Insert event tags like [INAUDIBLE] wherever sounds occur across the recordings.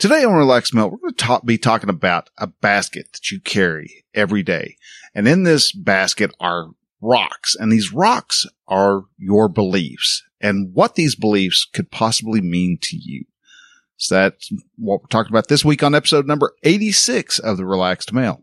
Today on Relax Male, we're going to be talking about a basket that you carry every day. And in this basket are rocks and these rocks are your beliefs and what these beliefs could possibly mean to you. So that's what we're talking about this week on episode number 86 of the Relaxed Male.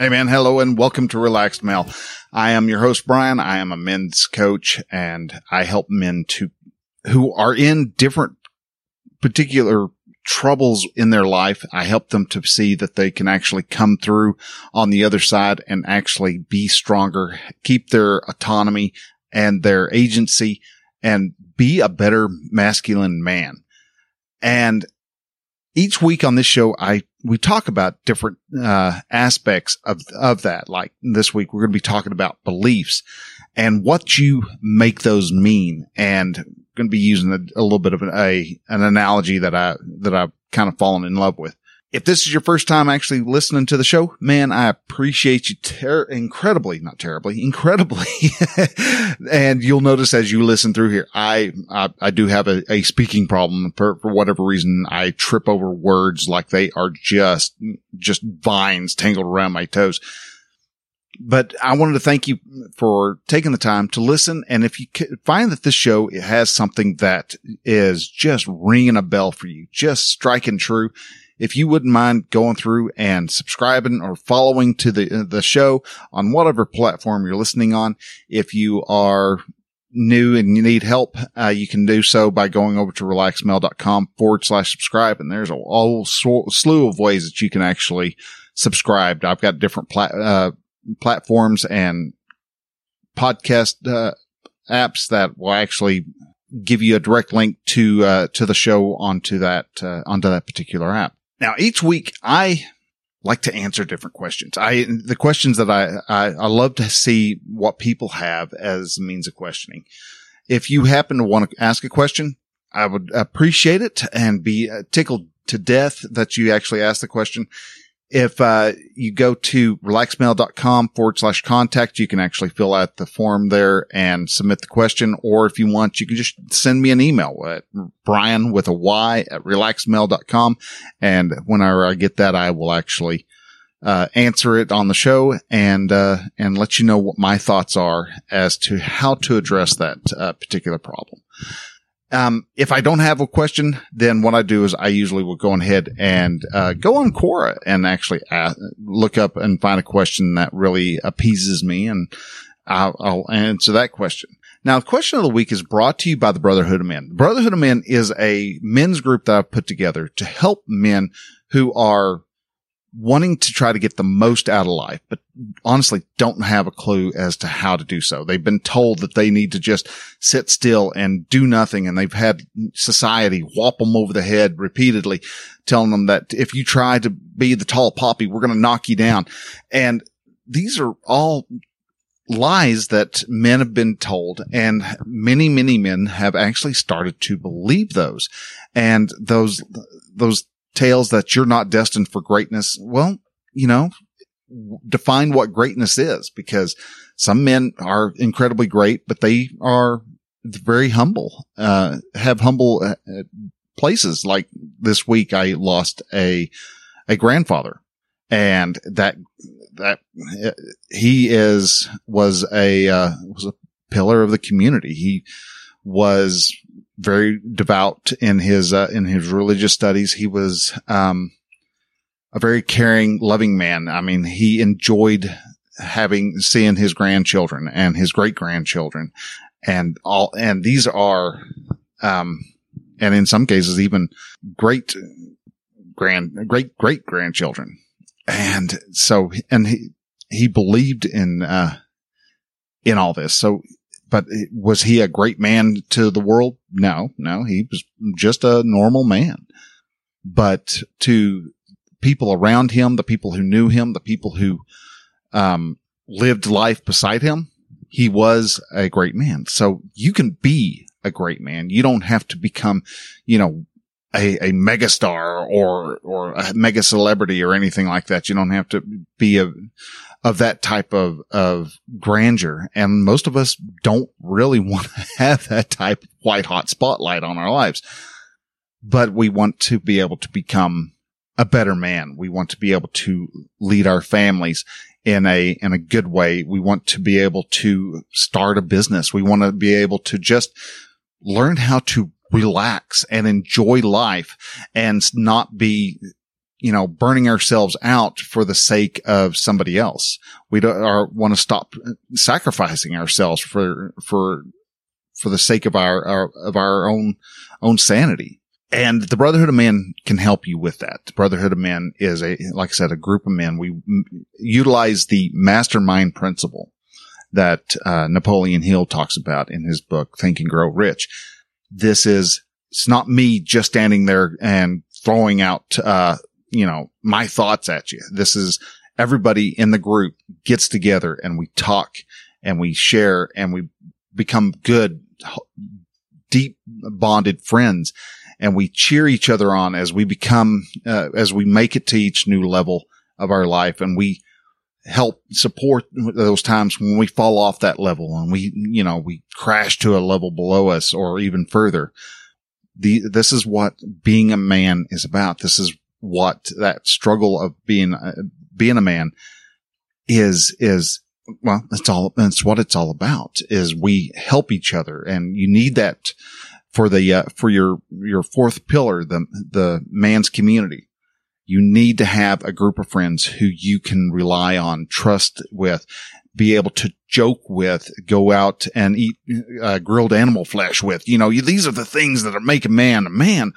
Hey man, hello and welcome to Relaxed Male. I am your host, Brian. I am a men's coach and I help men to, who are in different particular troubles in their life. I help them to see that they can actually come through on the other side and actually be stronger, keep their autonomy and their agency and be a better masculine man. And each week on this show, I we talk about different uh, aspects of of that. Like this week, we're going to be talking about beliefs and what you make those mean, and going to be using a, a little bit of an, a an analogy that I that I've kind of fallen in love with. If this is your first time actually listening to the show, man, I appreciate you ter- incredibly, not terribly, incredibly. [LAUGHS] and you'll notice as you listen through here, I, I, I do have a, a speaking problem for, for whatever reason. I trip over words like they are just, just vines tangled around my toes. But I wanted to thank you for taking the time to listen. And if you find that this show has something that is just ringing a bell for you, just striking true, if you wouldn't mind going through and subscribing or following to the the show on whatever platform you're listening on. If you are new and you need help, uh, you can do so by going over to relaxmale.com forward slash subscribe. And there's a whole slew of ways that you can actually subscribe. I've got different plat- uh, platforms and podcast, uh, apps that will actually give you a direct link to, uh, to the show onto that, uh, onto that particular app. Now, each week I like to answer different questions. I, the questions that I, I, I love to see what people have as means of questioning. If you happen to want to ask a question, I would appreciate it and be uh, tickled to death that you actually asked the question if uh, you go to relaxmale.com forward slash contact, you can actually fill out the form there and submit the question. Or if you want, you can just send me an email at Brian with a Y at relaxmale.com. And whenever I get that, I will actually uh, answer it on the show and uh, and let you know what my thoughts are as to how to address that uh, particular problem. Um, if I don't have a question, then what I do is I usually will go ahead and uh, go on Quora and actually ask, look up and find a question that really appeases me, and I'll, I'll, answer that question. Now, the question of the week is brought to you by the Brotherhood of Men. The Brotherhood of Men is a men's group that I've put together to help men who are wanting to try to get the most out of life, but honestly don't have a clue as to how to do so. They've been told that they need to just sit still and do nothing. And they've had society whop them over the head repeatedly, telling them that if you try to be the tall poppy, we're going to knock you down. And these are all lies that men have been told and many, many men have actually started to believe those and those, those tales that you're not destined for greatness. Well, you know, define what greatness is because some men are incredibly great, but they are very humble, uh, have humble uh, places. Like this week, I lost a, a grandfather and that, that he is, was a, uh, was a pillar of the community. He was very devout in his uh, in his religious studies. He was um, a very caring, loving man. I mean, he enjoyed having seeing his grandchildren and his great grandchildren, and all. And these are, um, and in some cases, even great grand great great grandchildren. and so, and he, he believed in, uh, in all this. So, but was he a great man to the world? No, no, he was just a normal man. But to people around him, the people who knew him, the people who, um, lived life beside him, he was a great man. So you can be a great man. You don't have to become, you know, a, a megastar or, or a mega celebrity or anything like that. You don't have to be a, of that type of, of grandeur. And most of us don't really [LAUGHS] want to have that type of white hot spotlight on our lives, but we want to be able to become a better man. We want to be able to lead our families in a, in a good way. We want to be able to start a business. We want to be able to just learn how to relax and enjoy life and not be, you know, burning ourselves out for the sake of somebody else. We don't want to stop sacrificing ourselves for, for, for the sake of our, our, of our own, own sanity. And the Brotherhood of Men can help you with that. The Brotherhood of Men is a, like I said, a group of men. We m- utilize the mastermind principle that uh, Napoleon Hill talks about in his book, Think and Grow Rich. This is, it's not me just standing there and throwing out, uh, you know, my thoughts at you. This is everybody in the group gets together and we talk and we share and we become good, deep bonded friends and we cheer each other on as we become, uh, as we make it to each new level of our life and we help support those times when we fall off that level and we, you know, we crash to a level below us or even further. The, this is what being a man is about. This is what that struggle of being, uh, being a man is, is, well, that's all, that's what it's all about is we help each other and you need that for the, uh, for your, your fourth pillar, the, the man's community. You need to have a group of friends who you can rely on, trust with, be able to joke with, go out and eat uh, grilled animal flesh with. You know, you, these are the things that make a man a man.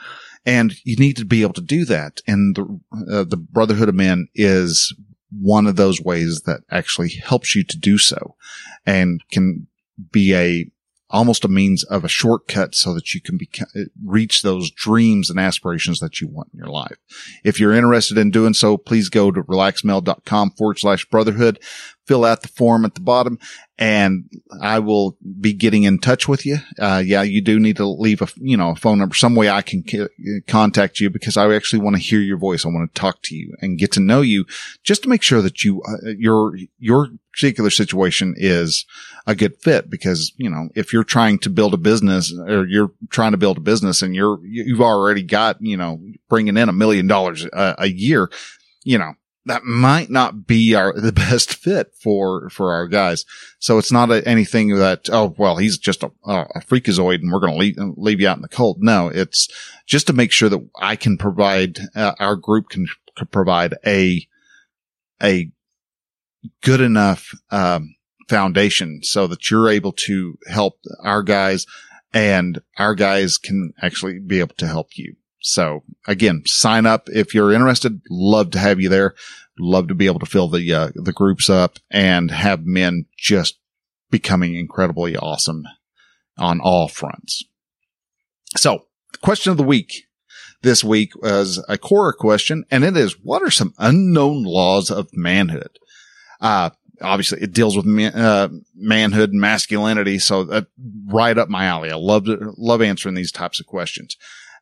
And you need to be able to do that. And the, uh, the Brotherhood of Men is one of those ways that actually helps you to do so and can be a almost a means of a shortcut so that you can be, reach those dreams and aspirations that you want in your life. If you're interested in doing so, please go to relaxmale.com forward slash brotherhood, fill out the form at the bottom and I will be getting in touch with you. Uh, yeah, you do need to leave a, you know, a phone number, some way I can c- contact you because I actually want to hear your voice. I want to talk to you and get to know you just to make sure that you, uh, your, your particular situation is a good fit because, you know, if you're trying to build a business or you're trying to build a business and you're, you've already got, you know, bringing in a million dollars a year, you know, that might not be our [LAUGHS] the best fit for for our guys. So it's not a, anything that oh well he's just a, a freakazoid and we're going to leave leave you out in the cold. No, it's just to make sure that I can provide uh, our group can, can, provide a a good enough um, foundation so that you're able to help our guys and our guys can actually be able to help you. So again, sign up if you're interested. Love to have you there. Love to be able to fill the, uh, the groups up and have men just becoming incredibly awesome on all fronts. So question of the week this week was a Quora question and it is, what are some unknown laws of manhood? Uh, obviously it deals with man, uh, manhood and masculinity. So right up my alley. I love love answering these types of questions.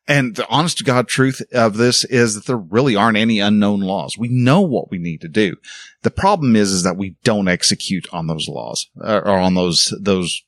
And the honest to God truth of this is that there really aren't any unknown laws. We know what we need to do. The problem is, is that we don't execute on those laws uh, or on those, those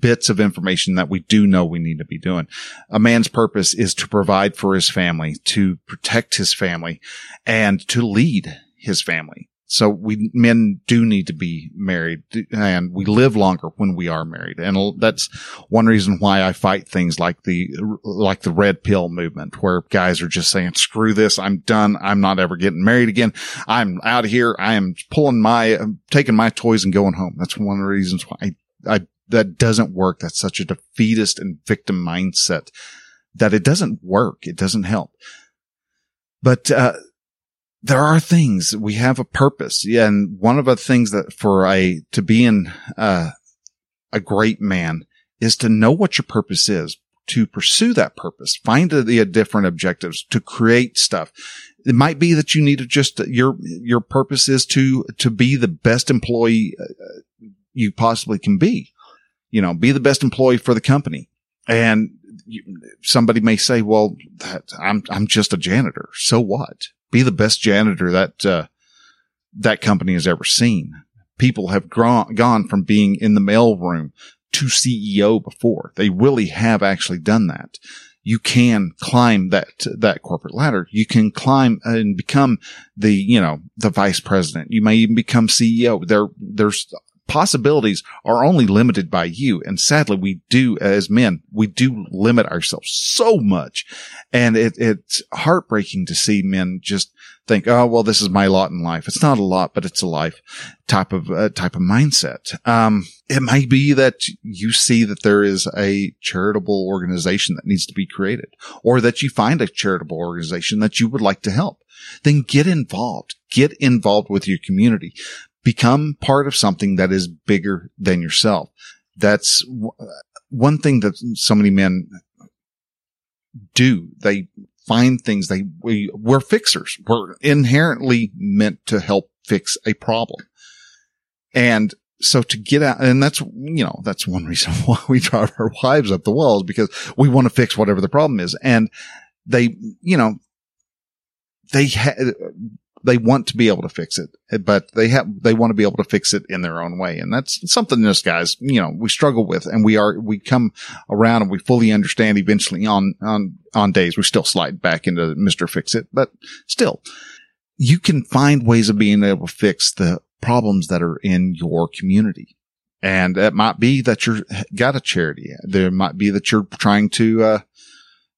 bits of information that we do know we need to be doing. A man's purpose is to provide for his family, to protect his family and to lead his family. So we men do need to be married and we live longer when we are married. And that's one reason why I fight things like the, like the red pill movement where guys are just saying, screw this. I'm done. I'm not ever getting married again. I'm out of here. I am pulling my, taking my toys and going home. That's one of the reasons why I, I that doesn't work. That's such a defeatist and victim mindset that it doesn't work. It doesn't help. But, uh, there are things we have a purpose. Yeah. And one of the things that for a, to be in, uh, a great man is to know what your purpose is, to pursue that purpose, find the different objectives, to create stuff. It might be that you need to just, your, your purpose is to, to be the best employee uh, you possibly can be. You know, be the best employee for the company. And somebody may say, well, that, I'm, I'm just a janitor. So what? Be the best janitor that, uh, that company has ever seen. People have gone, gone from being in the mailroom to CEO before. They really have actually done that. You can climb that, that corporate ladder. You can climb and become the, you know, the vice president. You may even become CEO. There, there's possibilities are only limited by you. And sadly, we do as men, we do limit ourselves so much. And it, it's heartbreaking to see men just think, oh, well, this is my lot in life. It's not a lot, but it's a life type of, uh, type of mindset. Um, it might be that you see that there is a charitable organization that needs to be created or that you find a charitable organization that you would like to help. Then get involved. Get involved with your community become part of something that is bigger than yourself. That's w- one thing that so many men do. They find things they, we, we're fixers. We're inherently meant to help fix a problem. And so to get out, and that's, you know, that's one reason [LAUGHS] why we drive our wives up the walls because we want to fix whatever the problem is. And they, you know, they ha- they want to be able to fix it, but they have, they want to be able to fix it in their own way. And that's something this guys, you know, we struggle with and we are, we come around and we fully understand eventually on, on, on days. We still slide back into Mr. Fix It, but still you can find ways of being able to fix the problems that are in your community. And it might be that you're got a charity. There might be that you're trying to, uh,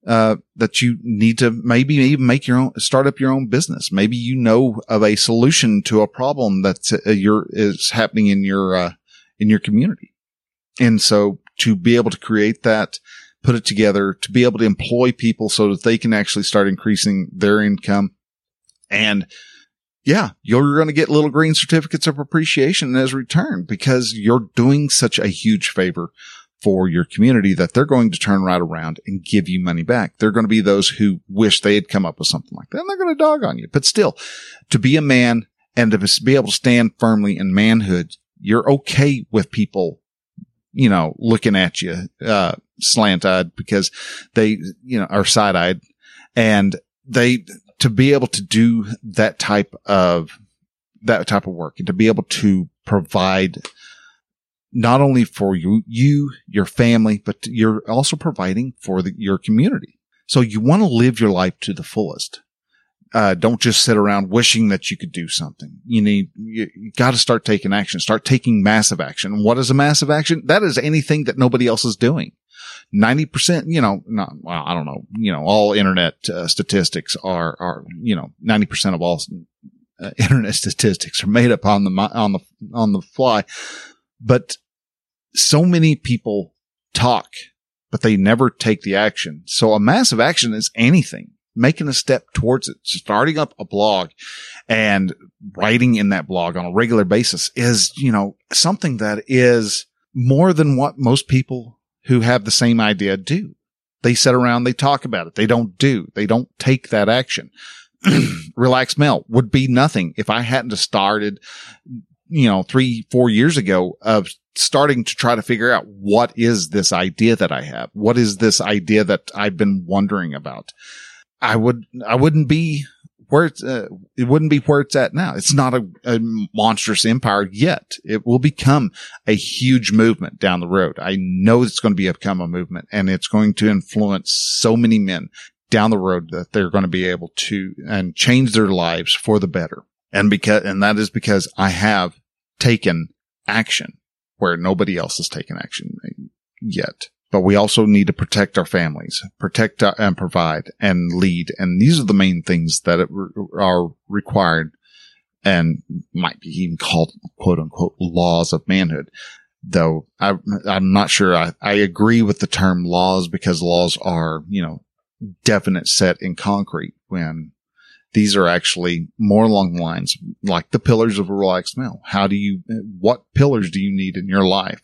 uh, that you need to maybe even make your own, start up your own business. Maybe you know of a solution to a problem that's uh, your is happening in your uh, in your community, and so to be able to create that, put it together, to be able to employ people so that they can actually start increasing their income, and yeah, you're going to get little green certificates of appreciation as return because you're doing such a huge favor for your community that they're going to turn right around and give you money back. They're going to be those who wish they had come up with something like that and they're going to dog on you. But still, to be a man and to be able to stand firmly in manhood, you're okay with people, you know, looking at you, uh, slant eyed because they, you know, are side eyed and they, to be able to do that type of, that type of work and to be able to provide not only for you, you, your family, but you're also providing for the, your community. So you want to live your life to the fullest. Uh, don't just sit around wishing that you could do something. You need, you, you got to start taking action, start taking massive action. What is a massive action? That is anything that nobody else is doing. 90%, you know, not, well, I don't know, you know, all internet uh, statistics are, are, you know, 90% of all uh, [LAUGHS] internet statistics are made up on the, on the, on the fly. But so many people talk, but they never take the action. So a massive action is anything, making a step towards it, starting up a blog and writing in that blog on a regular basis is, you know, something that is more than what most people who have the same idea do. They sit around, they talk about it. They don't do, they don't take that action. [CLEARS THROAT] Relax Male would be nothing if I hadn't started you know, three, four years ago of starting to try to figure out what is this idea that I have? What is this idea that I've been wondering about? I would, I wouldn't be where it's, uh, it wouldn't be where it's at now. It's not a, a, monstrous empire yet. It will become a huge movement down the road. I know it's going to be become a movement and it's going to influence so many men down the road that they're going to be able to and change their lives for the better. And because, and that is because I have taken action where nobody else has taken action yet. But we also need to protect our families, protect uh, and provide and lead. And these are the main things that are required and might be even called quote unquote laws of manhood. Though I, am not sure I, I agree with the term laws because laws are, you know, definite set in concrete when These are actually more along the lines like the pillars of a relaxed male. How do you, what pillars do you need in your life?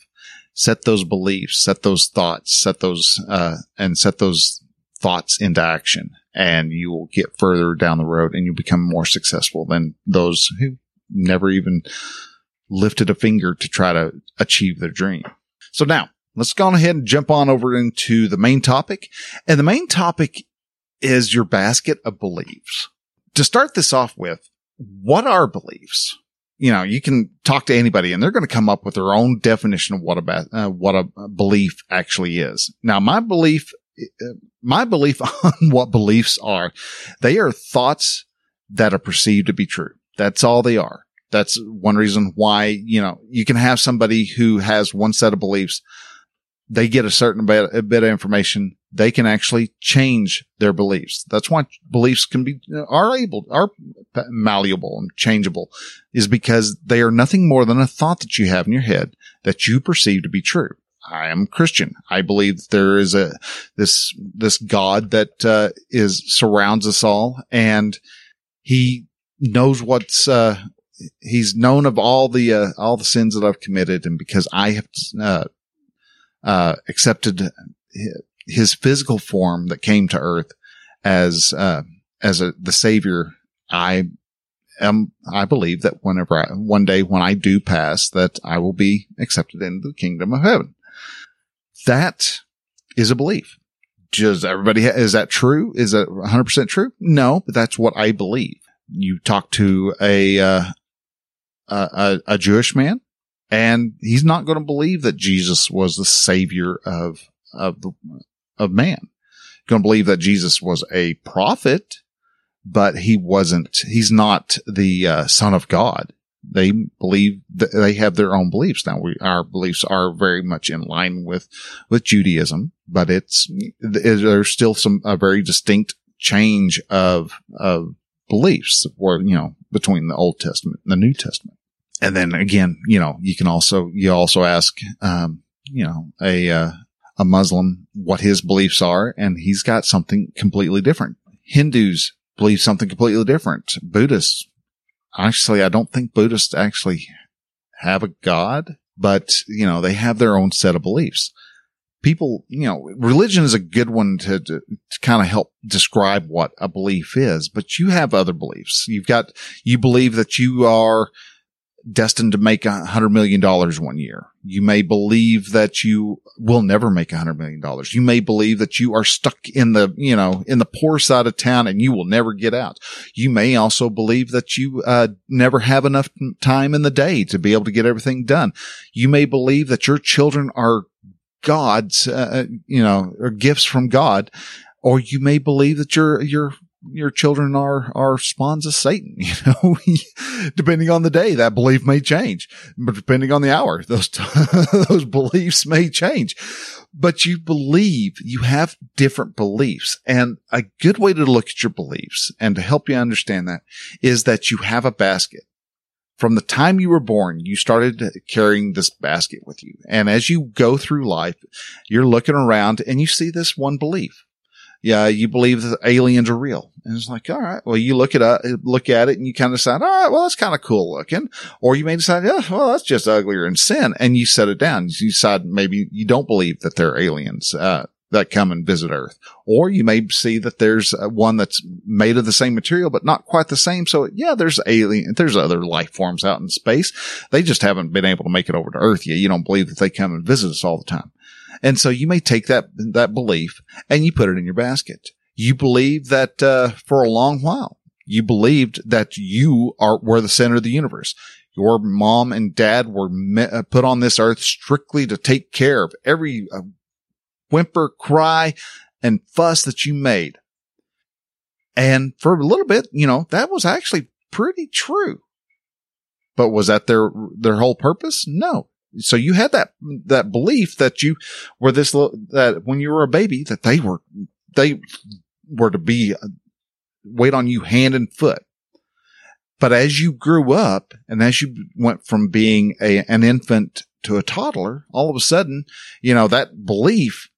Set those beliefs, set those thoughts, set those, uh, and set those thoughts into action and you will get further down the road and you'll become more successful than those who never even lifted a finger to try to achieve their dream. So now let's go ahead and jump on over into the main topic. And the main topic is your basket of beliefs. To start this off with, what are beliefs? You know, you can talk to anybody and they're going to come up with their own definition of what a, uh, what a belief actually is. Now, my belief, uh, my belief [LAUGHS] on what beliefs are, they are thoughts that are perceived to be true. That's all they are. That's one reason why, you know, you can have somebody who has one set of beliefs. They get a certain bit, of information. They can actually change their beliefs. That's why beliefs can be, are able, are malleable and changeable is because they are nothing more than a thought that you have in your head that you perceive to be true. I am Christian. I believe that there is a, this, this God that, uh, is surrounds us all and he knows what's, uh, he's known of all the uh, all the sins that I've committed, and because I have uh, uh, accepted his physical form that came to Earth as uh, as a, the Savior, I am I believe that whenever I, one day when I do pass, that I will be accepted into the kingdom of heaven. That is a belief. Does everybody is that true? Is that 100 percent true? No, but that's what I believe you talk to a uh, a, a, Jewish man, and he's not going to believe that Jesus was the savior of of the, of man. Going to believe that Jesus was a prophet, but he wasn't. He's not the uh, son of God. They believe that they have their own beliefs. Now, we, our beliefs are very much in line with with Judaism, but it's there's still some a very distinct change of of beliefs or, you know, between the Old Testament and the New Testament. And then again, you know, you can also, you also ask, um, you know, a, uh, a Muslim what his beliefs are, and he's got something completely different. Hindus believe something completely different. Buddhists, actually, I don't think Buddhists actually have a God, but, you know, they have their own set of beliefs people, you know, religion is a good one to, to, to kind of help describe what a belief is, but you have other beliefs. You've got, you believe that you are destined to make a hundred million dollars one year. You may believe that you will never make a hundred million dollars. You may believe that you are stuck in the, you know, in the poor side of town and you will never get out. You may also believe that you, uh, never have enough time in the day to be able to get everything done. You may believe that your children are God's, uh, uh, you know, or gifts from God, or you may believe that your, your, your children are, are spawns of Satan, [LAUGHS] you know, depending on the day, that belief may change, but depending on the hour, those, [LAUGHS] those beliefs may change, but you believe you have different beliefs. And a good way to look at your beliefs and to help you understand that is that you have a basket from the time you were born, you started carrying this basket with you. And as you go through life, you're looking around and you see this one belief. Yeah, you believe that aliens are real. And it's like, all right, well, you look at look at it and you kind of decide, all right, well, that's kind of cool looking. Or you may decide, yeah, well, that's just uglier in sin. And you set it down. You decide maybe you don't believe that there are aliens. Uh, that come and visit Earth. Or you may see that there's one that's made of the same material, but not quite the same. So yeah, there's alien, there's other life forms out in space. They just haven't been able to make it over to Earth yet. You don't believe that they come and visit us all the time. And so you may take that, that belief and you put it in your basket. You believe that, uh, for a long while, you believed that you are, were the center of the universe. Your mom and dad were uh, put on this earth strictly to take care of every uh, whimper, cry, and fuss that you made. And for a little bit, you know, that was actually pretty true. But was that their, their whole purpose? No. So you had that, that belief that you were this, that when you were a baby, that they were, they were to be, uh, wait on you hand and foot. But as you grew up and as you went from being a, an infant to a toddler, all of a sudden, you know, that belief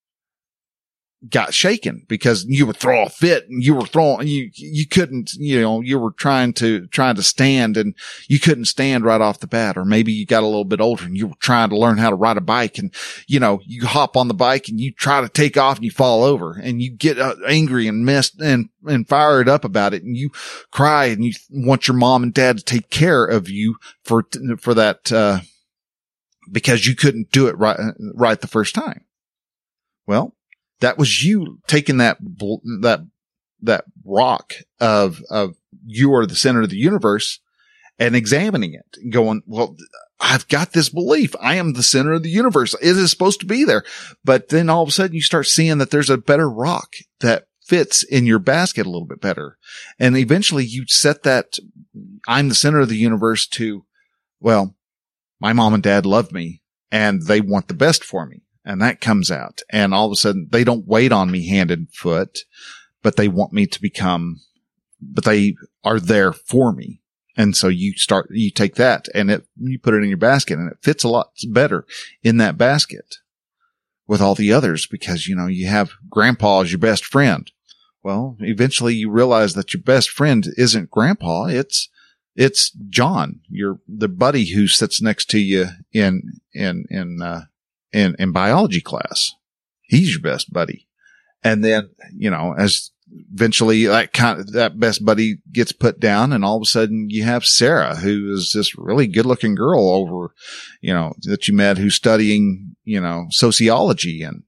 got shaken because you would throw a fit and you were throwing, you, you couldn't, you know, you were trying to, trying to stand and you couldn't stand right off the bat. Or maybe you got a little bit older and you were trying to learn how to ride a bike and, you know, you hop on the bike and you try to take off and you fall over and you get uh, angry and missed and, and fired up about it and you cry and you want your mom and dad to take care of you for, for that, uh, because you couldn't do it right, right the first time. Well, that was you taking that, that, that rock of, of you are the center of the universe and examining it going, well, I've got this belief. I am the center of the universe. It is supposed to be there. But then all of a sudden you start seeing that there's a better rock that fits in your basket a little bit better. And eventually you set that I'm the center of the universe to, well, my mom and dad love me and they want the best for me and that comes out. And all of a sudden they don't wait on me hand and foot, but they want me to become, but they are there for me. And so you start, you take that and it, you put it in your basket and it fits a lot better in that basket with all the others because, you know, you have grandpa as your best friend. Well, eventually you realize that your best friend isn't grandpa. It's, it's John, your, the buddy who sits next to you in, in, in, uh, in, in biology class. He's your best buddy. And then, you know, as eventually that kind of, that best buddy gets put down and all of a sudden you have Sarah, who is this really good looking girl over, you know, that you met who's studying, you know, sociology and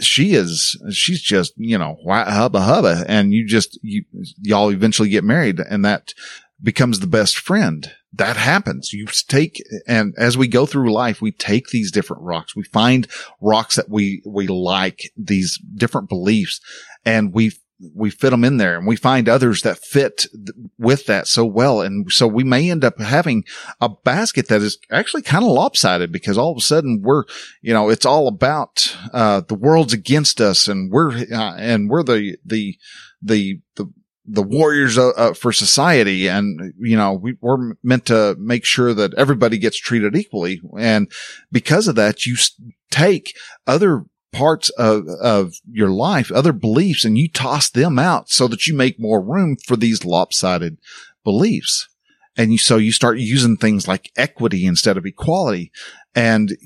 she is, she's just, you know, hubba hubba. And you just, you, y'all eventually get married and that becomes the best friend that happens. You take, and as we go through life, we take these different rocks. We find rocks that we, we like, these different beliefs, and we, we fit them in there and we find others that fit th- with that so well. And so we may end up having a basket that is actually kind of lopsided because all of a sudden we're, you know, it's all about, uh, the world's against us and we're, uh, and we're the, the, the, the, the warriors uh, uh, for society. And, you know, we, we're meant to make sure that everybody gets treated equally. And because of that, you take other parts of, of your life, other beliefs, and you toss them out so that you make more room for these lopsided beliefs. And you, so you start using things like equity instead of equality. And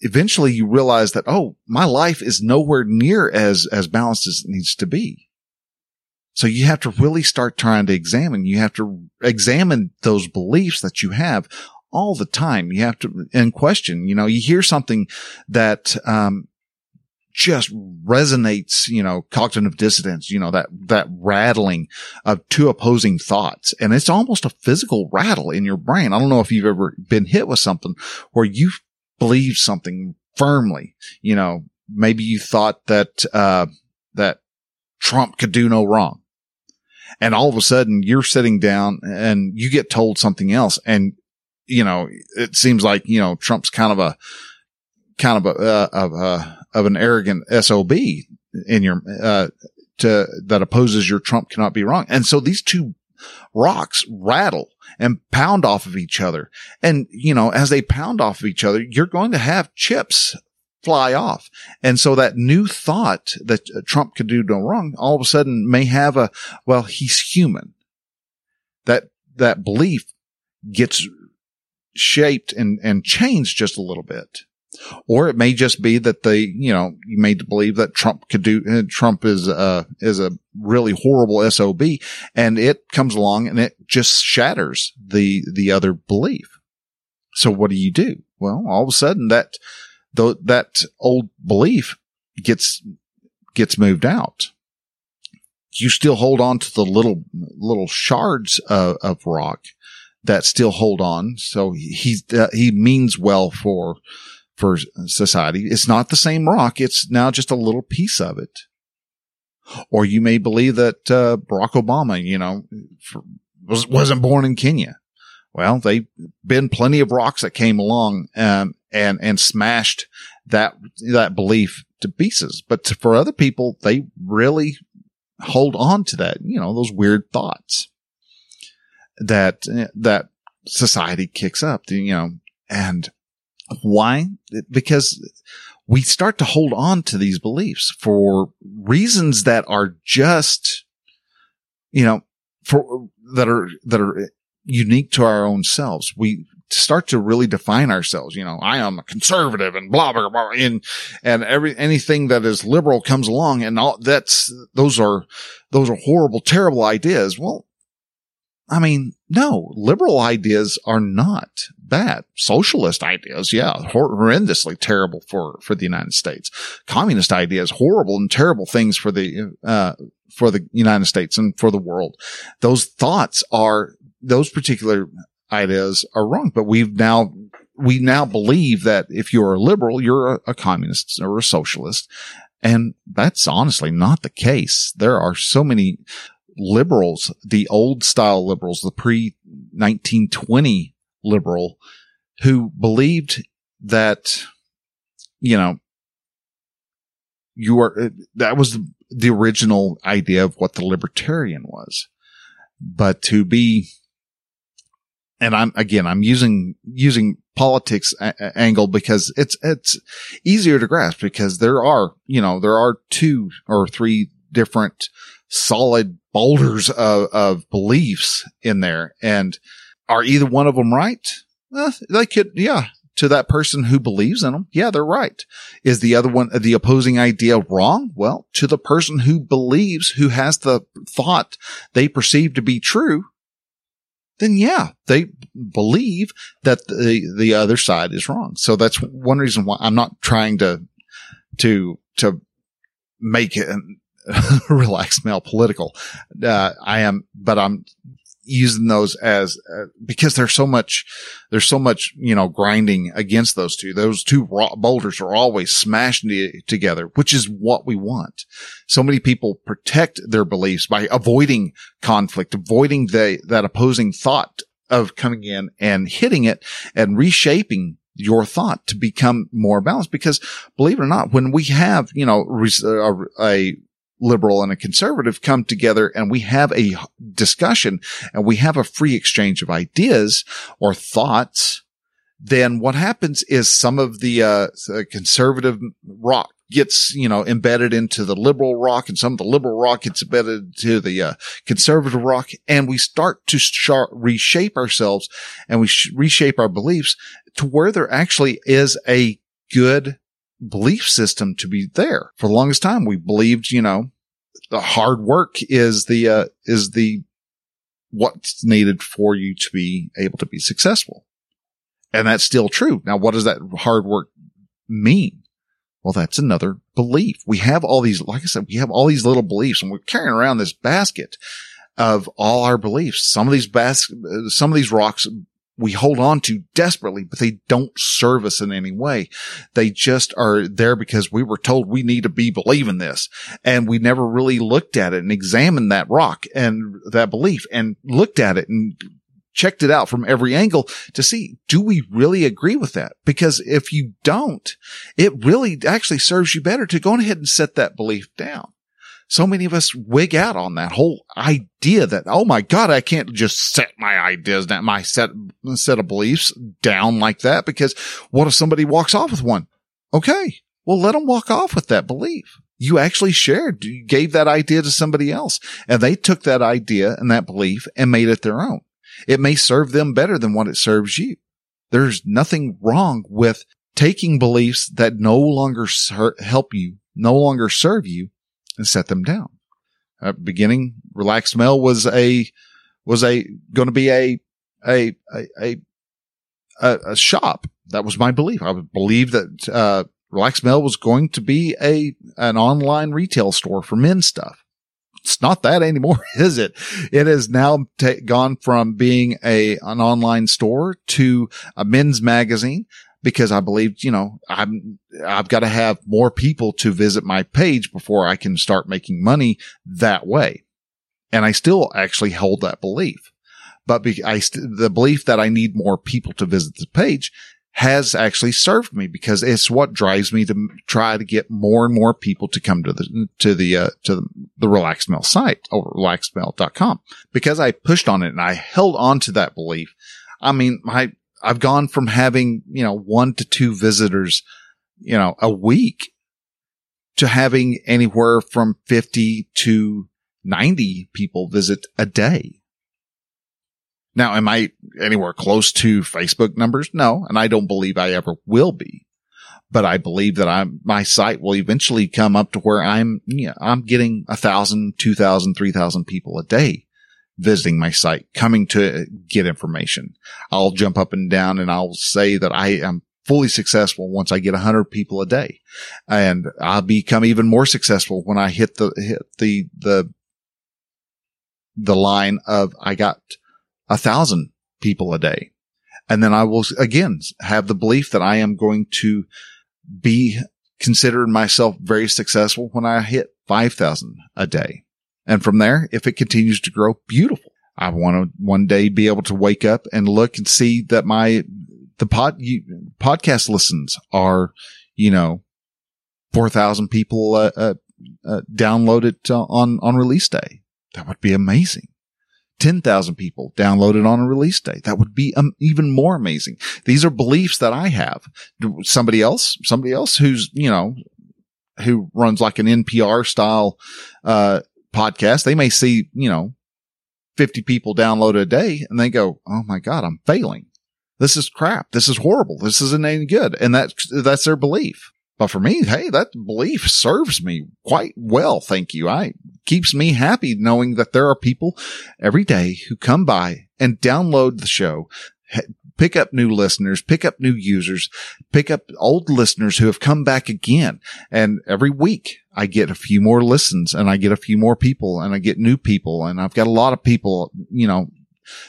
eventually you realize that, oh, my life is nowhere near as, as balanced as it needs to be. So you have to really start trying to examine. You have to examine those beliefs that you have all the time. You have to, and question, you know, you hear something that, um, just resonates, you know, cognitive dissonance, you know, that, that rattling of two opposing thoughts. And it's almost a physical rattle in your brain. I don't know if you've ever been hit with something where you believe something firmly, you know, maybe you thought that, uh, that Trump could do no wrong. And all of a sudden you're sitting down and you get told something else. And, you know, it seems like, you know, Trump's kind of a, kind of a, uh, of a, of an arrogant SOB in your, uh, to, that opposes your Trump cannot be wrong. And so these two rocks rattle and pound off of each other. And, you know, as they pound off of each other, you're going to have chips fly off. And so that new thought that Trump could do no wrong all of a sudden may have a, well, he's human. That, that belief gets shaped and, and changed just a little bit. Or it may just be that they, you know, you made to believe that Trump could do, uh, Trump is, a, is a really horrible SOB and it comes along and it just shatters the, the other belief. So what do you do? Well, all of a sudden that, th- that old belief gets, gets moved out. You still hold on to the little, little shards of, of rock that still hold on. So he, uh, he means well for, for society. It's not the same rock. It's now just a little piece of it. Or you may believe that, uh, Barack Obama, you know, for, was, wasn't born in Kenya. Well, they've been plenty of rocks that came along, um, and, and smashed that, that belief to pieces. But to, for other people, they really hold on to that, you know, those weird thoughts that, that society kicks up, you know, and why? Because we start to hold on to these beliefs for reasons that are just, you know, for that are, that are unique to our own selves. We start to really define ourselves. You know, I am a conservative and blah, blah, blah. And, and every, anything that is liberal comes along and all that's, those are, those are horrible, terrible ideas. Well, I mean, no, liberal ideas are not bad. Socialist ideas, yeah, horrendously terrible for, for the United States. Communist ideas, horrible and terrible things for the, uh, for the United States and for the world. Those thoughts are, those particular ideas are wrong, but we've now, we now believe that if you're a liberal, you're a, a communist or a socialist. And that's honestly not the case. There are so many liberals, the old style liberals, the pre 1920 liberal who believed that, you know, you are, uh, that was the original idea of what the libertarian was. But to be and I'm again, I'm using using politics a- angle because it's it's easier to grasp because there are you know there are two or three different solid boulders of, of beliefs in there, and are either one of them right? Eh, they could, yeah. To that person who believes in them, yeah, they're right. Is the other one, the opposing idea wrong? Well, to the person who believes, who has the thought they perceive to be true, then yeah, they believe that the, the other side is wrong. So that's one reason why I'm not trying to, to, to make it [LAUGHS] relaxed male political. Uh, I am, but I'm using those as uh, because there's so much there's so much you know grinding against those two. Those two boulders are always smashed together which is what we want. So many people protect their beliefs by avoiding conflict avoiding the that opposing thought of coming in and hitting it and reshaping your thought to become more balanced. Because believe it or not when we have you know a, a liberal and a conservative come together and we have a discussion and we have a free exchange of ideas or thoughts, then what happens is some of the uh, conservative rock gets, you know, embedded into the liberal rock and some of the liberal rock gets embedded to the uh, conservative rock. And we start to sh- reshape ourselves and we sh- reshape our beliefs to where there actually is a good belief system to be there. For the longest time, we believed, you know, the hard work is the, uh, is the, what's needed for you to be able to be successful. And that's still true. Now, what does that hard work mean? Well, that's another belief. We have all these, like I said, we have all these little beliefs and we're carrying around this basket of all our beliefs. Some of these bas- some of these rocks we hold on to desperately, but they don't serve us in any way. They just are there because we were told we need to be believing this. And we never really looked at it and examined that rock and that belief and looked at it and checked it out from every angle to see, do we really agree with that? Because if you don't, it really actually serves you better to go ahead and set that belief down so many of us wig out on that whole idea that, oh my God, I can't just set my ideas my set, set of beliefs down like that because what if somebody walks off with one? Okay. Well, let them walk off with that belief. You actually shared, you gave that idea to somebody else and they took that idea and that belief and made it their own. It may serve them better than what it serves you. There's nothing wrong with taking beliefs that no longer ser- help you, no longer serve you and set them down. At beginning, Relaxed Male was a, was a, going to be a, a, a, a, a, shop. That was my belief. I believed that, uh, Relaxed Male was going to be a, an online retail store for men's stuff. It's not that anymore, [LAUGHS] is it? It has now t- gone from being a, an online store to a men's magazine because I believed, you know, I'm, I've got to have more people to visit my page before I can start making money that way. And I still actually hold that belief, but be, I, st- the belief that I need more people to visit the page has actually served me because it's what drives me to try to get more and more people to come to the, to the, uh, to the, the Relaxed Male site over relaxedmale.com because I pushed on it and I held on to that belief. I mean, my, I've gone from having, you know, one to two visitors you know, a week to having anywhere from 50 to 90 people visit a day. Now, am I anywhere close to Facebook numbers? No. And I don't believe I ever will be, but I believe that I'm, my site will eventually come up to where I'm, you know, I'm getting a thousand, two thousand, three thousand people a day visiting my site, coming to get information. I'll jump up and down and I'll say that I am fully successful once I get a hundred people a day. And I'll become even more successful when I hit the, hit the, the, the line of I got a thousand people a day. And then I will again have the belief that I am going to be considering myself very successful when I hit 5,000 a day. And from there, if it continues to grow, beautiful. I want to one day be able to wake up and look and see that my the pod you, podcast listens are, you know, 4,000 people, uh, uh, uh, download it uh, on, on release day. That would be amazing. 10,000 people downloaded on a release day. That would be um, even more amazing. These are beliefs that I have. Somebody else, somebody else who's, you know, who runs like an NPR style, uh, podcast, they may see, you know, 50 people download a day and they go, Oh my God, I'm failing. This is crap. This is horrible. This isn't any good. And that's, that's their belief. But for me, hey, that belief serves me quite well. Thank you. I keeps me happy knowing that there are people every day who come by and download the show, pick up new listeners, pick up new users, pick up old listeners who have come back again. And every week I get a few more listens and I get a few more people and I get new people. And I've got a lot of people, you know,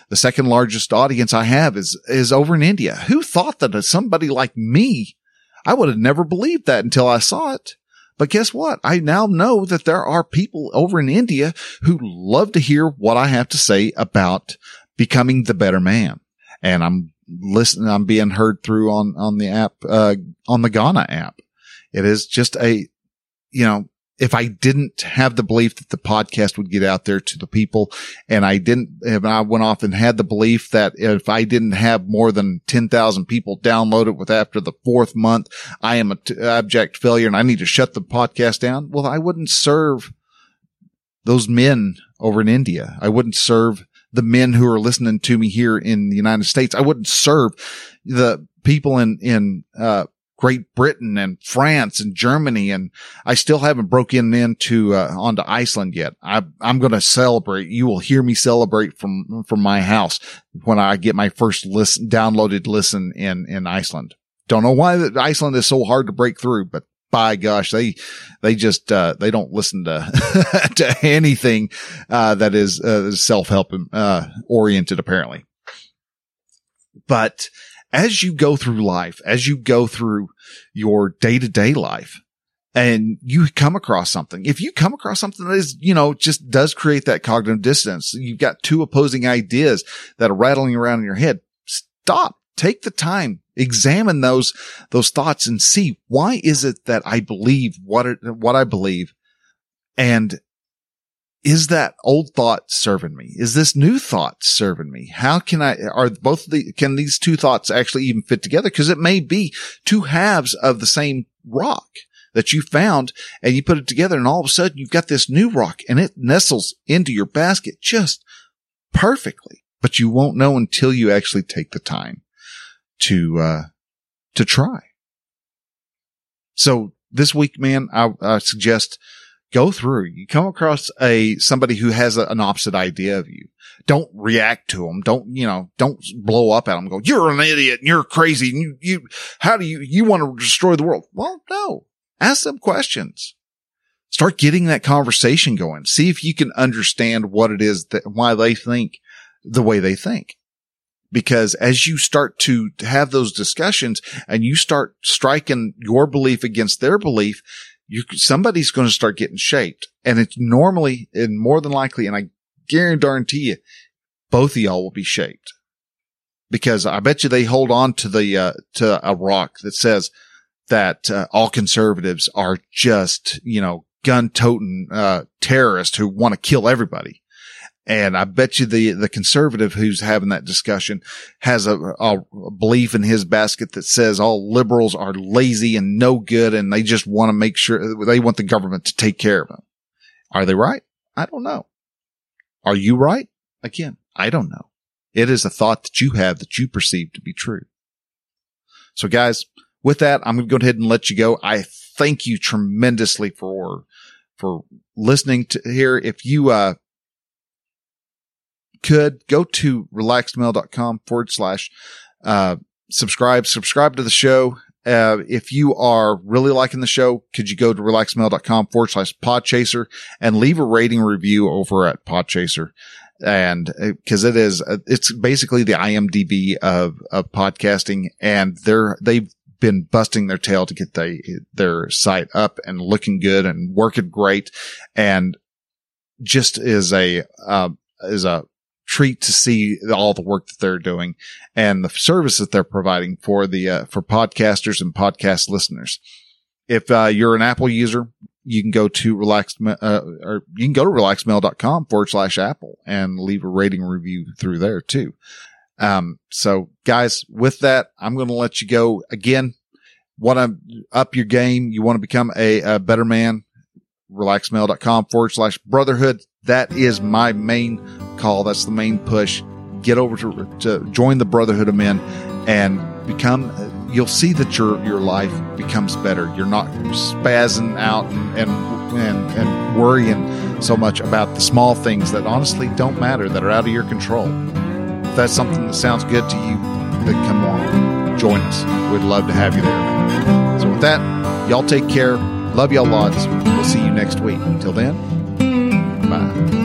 the second largest audience I have is, is over in India. Who thought that somebody like me, I would have never believed that until I saw it. But guess what? I now know that there are people over in India who love to hear what I have to say about becoming the better man. And I'm listening, I'm being heard through on, on the app, uh, on the Gaana app. It is just a, you know, if I didn't have the belief that the podcast would get out there to the people and I didn't, if I went off and had the belief that if I didn't have more than 10,000 people download it with after the fourth month, I am an abject failure and I need to shut the podcast down. Well, I wouldn't serve those men over in India. I wouldn't serve the men who are listening to me here in the United States. I wouldn't serve the people in, in, uh, Great Britain and France and Germany. And I still haven't broken into, uh, onto Iceland yet. I, I'm going to celebrate. You will hear me celebrate from, from my house when I get my first listen, downloaded listen in, in Iceland. Don't know why Iceland is so hard to break through, but by gosh, they, they just, uh, they don't listen to, [LAUGHS] to anything, uh, that is, uh, self-help, uh, oriented apparently. But, as you go through life, as you go through your day to day life and you come across something, if you come across something that is, you know, just does create that cognitive dissonance, you've got two opposing ideas that are rattling around in your head, stop, take the time, examine those, those thoughts and see why is it that I believe what, it, what I believe and is that old thought serving me? Is this new thought serving me? How can I, are both the, can these two thoughts actually even fit together? Cause it may be two halves of the same rock that you found and you put it together and all of a sudden you've got this new rock and it nestles into your basket just perfectly, but you won't know until you actually take the time to, uh, to try. So this week, man, I, I suggest go through. You come across a, somebody who has a, an opposite idea of you. Don't react to them. Don't, you know, don't blow up at them. Go, you're an idiot and you're crazy. And you, you, how do you, you want to destroy the world? Well, no. Ask them questions. Start getting that conversation going. See if you can understand what it is that, why they think the way they think. Because as you start to have those discussions and you start striking your belief against their belief, you somebody's going to start getting shaped, and it's normally and more than likely, and I guarantee you, both of y'all will be shaped because I bet you they hold on to the uh, to a rock that says that uh, all conservatives are just you know gun toting uh, terrorists who want to kill everybody. And I bet you the, the conservative who's having that discussion has a, a belief in his basket that says all liberals are lazy and no good and they just want to make sure they want the government to take care of them. Are they right? I don't know. Are you right? Again, I don't know. It is a thought that you have that you perceive to be true. So guys, with that, I'm going to go ahead and let you go. I thank you tremendously for, for listening to here. If you, uh, could go to relaxmale.com forward slash, uh, subscribe, subscribe to the show. Uh, if you are really liking the show, could you go to relaxmale.com forward slash podchaser and leave a rating review over at podchaser? And uh, cause it is, uh, it's basically the IMDb of, of podcasting and they're, they've been busting their tail to get the, their site up and looking good and working great. And just is a, uh, is a treat to see all the work that they're doing and the service that they're providing for the uh, for podcasters and podcast listeners. If uh, you're an Apple user, you can go to relaxed uh, or you can go to relaxmale.com forward slash Apple and leave a rating review through there too. Um, so guys, with that, I'm going to let you go again. Want to up your game? You want to become a, a better man? Relaxmale.com forward slash brotherhood. That is my main call. That's the main push. Get over to, to join the Brotherhood of Men and become, you'll see that your, your life becomes better. You're not spazzing out and, and, and, and worrying so much about the small things that honestly don't matter, that are out of your control. If that's something that sounds good to you, then come on, join us. We'd love to have you there. So with that, y'all take care. Love y'all lots. We'll see you next week. Until then, Música